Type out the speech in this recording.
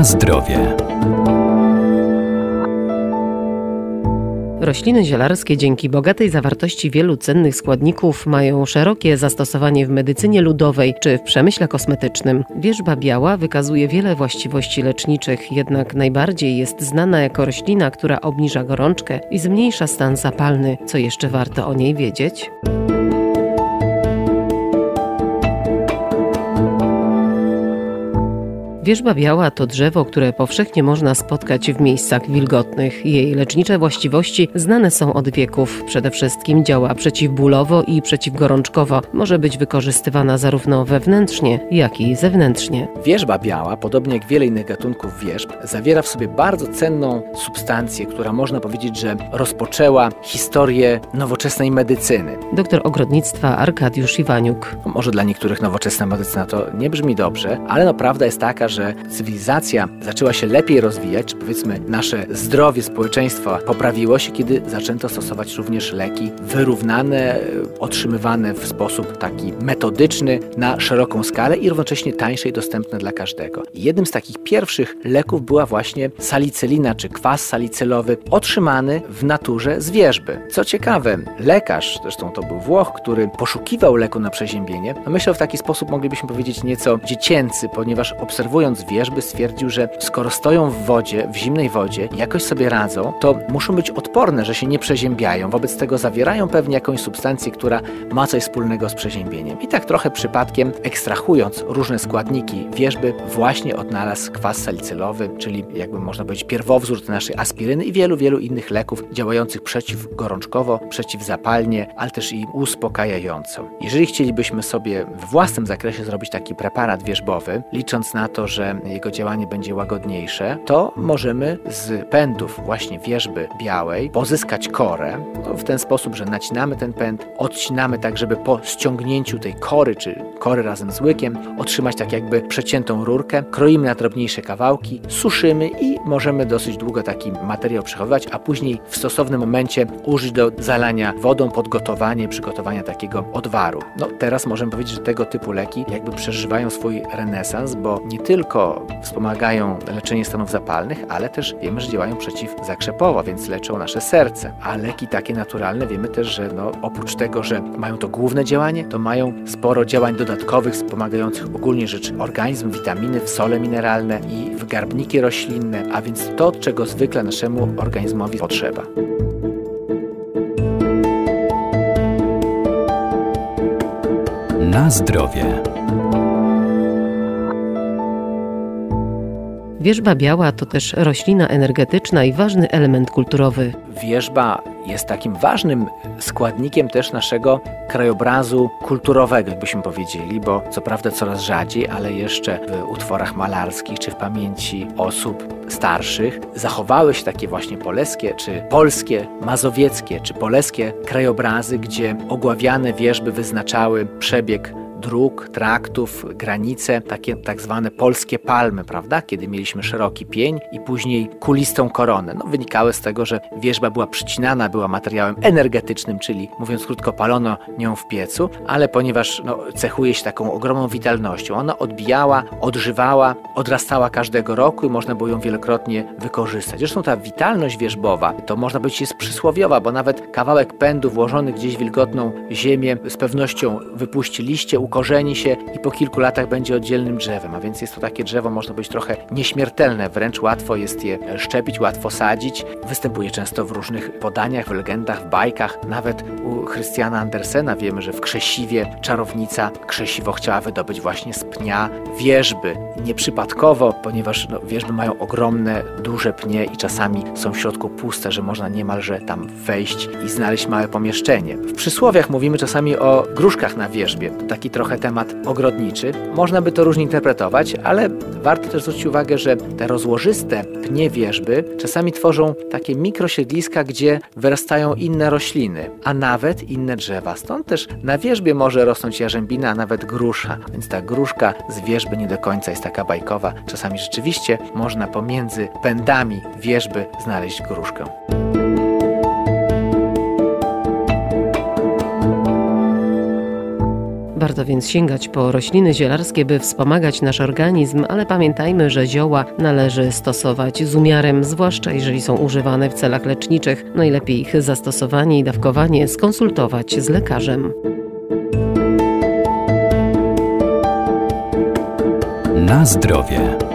Na zdrowie. Rośliny zielarskie dzięki bogatej zawartości wielu cennych składników mają szerokie zastosowanie w medycynie ludowej czy w przemyśle kosmetycznym. Wierzba biała wykazuje wiele właściwości leczniczych, jednak najbardziej jest znana jako roślina, która obniża gorączkę i zmniejsza stan zapalny. Co jeszcze warto o niej wiedzieć? Wierzba biała to drzewo, które powszechnie można spotkać w miejscach wilgotnych. Jej lecznicze właściwości znane są od wieków. Przede wszystkim działa przeciwbólowo i przeciwgorączkowo. Może być wykorzystywana zarówno wewnętrznie, jak i zewnętrznie. Wierzba biała, podobnie jak wiele innych gatunków wierzb, zawiera w sobie bardzo cenną substancję, która można powiedzieć, że rozpoczęła historię nowoczesnej medycyny. Doktor ogrodnictwa Arkadiusz Iwaniuk. Może dla niektórych nowoczesna medycyna to nie brzmi dobrze, ale no prawda jest taka, że cywilizacja zaczęła się lepiej rozwijać, czy powiedzmy nasze zdrowie społeczeństwa poprawiło się, kiedy zaczęto stosować również leki wyrównane, otrzymywane w sposób taki metodyczny na szeroką skalę i równocześnie tańsze i dostępne dla każdego. jednym z takich pierwszych leków była właśnie salicelina, czy kwas salicylowy, otrzymany w naturze z wierzby. Co ciekawe, lekarz, zresztą to był Włoch, który poszukiwał leku na przeziębienie, myślał w taki sposób, moglibyśmy powiedzieć, nieco dziecięcy, ponieważ obserwował wierzby, stwierdził, że skoro stoją w wodzie, w zimnej wodzie, jakoś sobie radzą, to muszą być odporne, że się nie przeziębiają. Wobec tego zawierają pewnie jakąś substancję, która ma coś wspólnego z przeziębieniem. I tak trochę przypadkiem, ekstrahując różne składniki wierzby, właśnie odnalazł kwas salicylowy, czyli jakby można powiedzieć pierwowzór naszej aspiryny i wielu, wielu innych leków działających przeciwgorączkowo, przeciwzapalnie, ale też i uspokajająco. Jeżeli chcielibyśmy sobie w własnym zakresie zrobić taki preparat wierzbowy, licząc na to, że jego działanie będzie łagodniejsze, to możemy z pędów właśnie wierzby białej pozyskać korę no, w ten sposób, że nacinamy ten pęd, odcinamy tak, żeby po ściągnięciu tej kory, czy kory razem z łykiem, otrzymać tak jakby przeciętą rurkę, kroimy na drobniejsze kawałki, suszymy i możemy dosyć długo taki materiał przechowywać, a później w stosownym momencie użyć do zalania wodą, podgotowanie, przygotowania takiego odwaru. No teraz możemy powiedzieć, że tego typu leki jakby przeżywają swój renesans, bo nie tylko tylko wspomagają leczenie stanów zapalnych, ale też wiemy, że działają przeciwzakrzepowo, więc leczą nasze serce. A leki takie naturalne wiemy też, że no, oprócz tego, że mają to główne działanie, to mają sporo działań dodatkowych wspomagających ogólnie rzecz organizm, witaminy, w sole mineralne i w garbniki roślinne, a więc to, czego zwykle naszemu organizmowi potrzeba. Na zdrowie. Wierzba biała to też roślina energetyczna i ważny element kulturowy. Wierzba jest takim ważnym składnikiem też naszego krajobrazu kulturowego, jakbyśmy powiedzieli, bo co prawda coraz rzadziej, ale jeszcze w utworach malarskich czy w pamięci osób starszych zachowały się takie właśnie polskie, czy polskie, mazowieckie, czy polskie krajobrazy, gdzie ogławiane wierzby wyznaczały przebieg dróg, traktów, granice, takie tak zwane polskie palmy, prawda? Kiedy mieliśmy szeroki pień i później kulistą koronę. No, wynikały z tego, że wierzba była przycinana, była materiałem energetycznym, czyli mówiąc krótko, palono nią w piecu, ale ponieważ no, cechuje się taką ogromną witalnością, ona odbijała, odżywała, odrastała każdego roku i można było ją wielokrotnie wykorzystać. Zresztą ta witalność wierzbowa to można powiedzieć jest przysłowiowa, bo nawet kawałek pędu włożony gdzieś w wilgotną ziemię z pewnością wypuści liście, ukorzeni się i po kilku latach będzie oddzielnym drzewem, a więc jest to takie drzewo, można być trochę nieśmiertelne, wręcz łatwo jest je szczepić, łatwo sadzić. Występuje często w różnych podaniach, w legendach, w bajkach. Nawet u Christiana Andersena wiemy, że w Krzesiwie czarownica Krzesiwo chciała wydobyć właśnie z pnia wierzby. Nieprzypadkowo, ponieważ no, wierzby mają ogromne, duże pnie i czasami są w środku puste, że można niemalże tam wejść i znaleźć małe pomieszczenie. W przysłowiach mówimy czasami o gruszkach na wierzbie. Taki trochę temat ogrodniczy. Można by to różnie interpretować, ale warto też zwrócić uwagę, że te rozłożyste pnie wierzby czasami tworzą takie mikrosiedliska, gdzie wyrastają inne rośliny, a nawet inne drzewa. Stąd też na wierzbie może rosnąć jarzębina, a nawet grusza. Więc ta gruszka z wierzby nie do końca jest taka bajkowa. Czasami rzeczywiście można pomiędzy pędami wierzby znaleźć gruszkę. Warto więc sięgać po rośliny zielarskie, by wspomagać nasz organizm, ale pamiętajmy, że zioła należy stosować z umiarem, zwłaszcza jeżeli są używane w celach leczniczych. Najlepiej ich zastosowanie i dawkowanie skonsultować z lekarzem. Na zdrowie.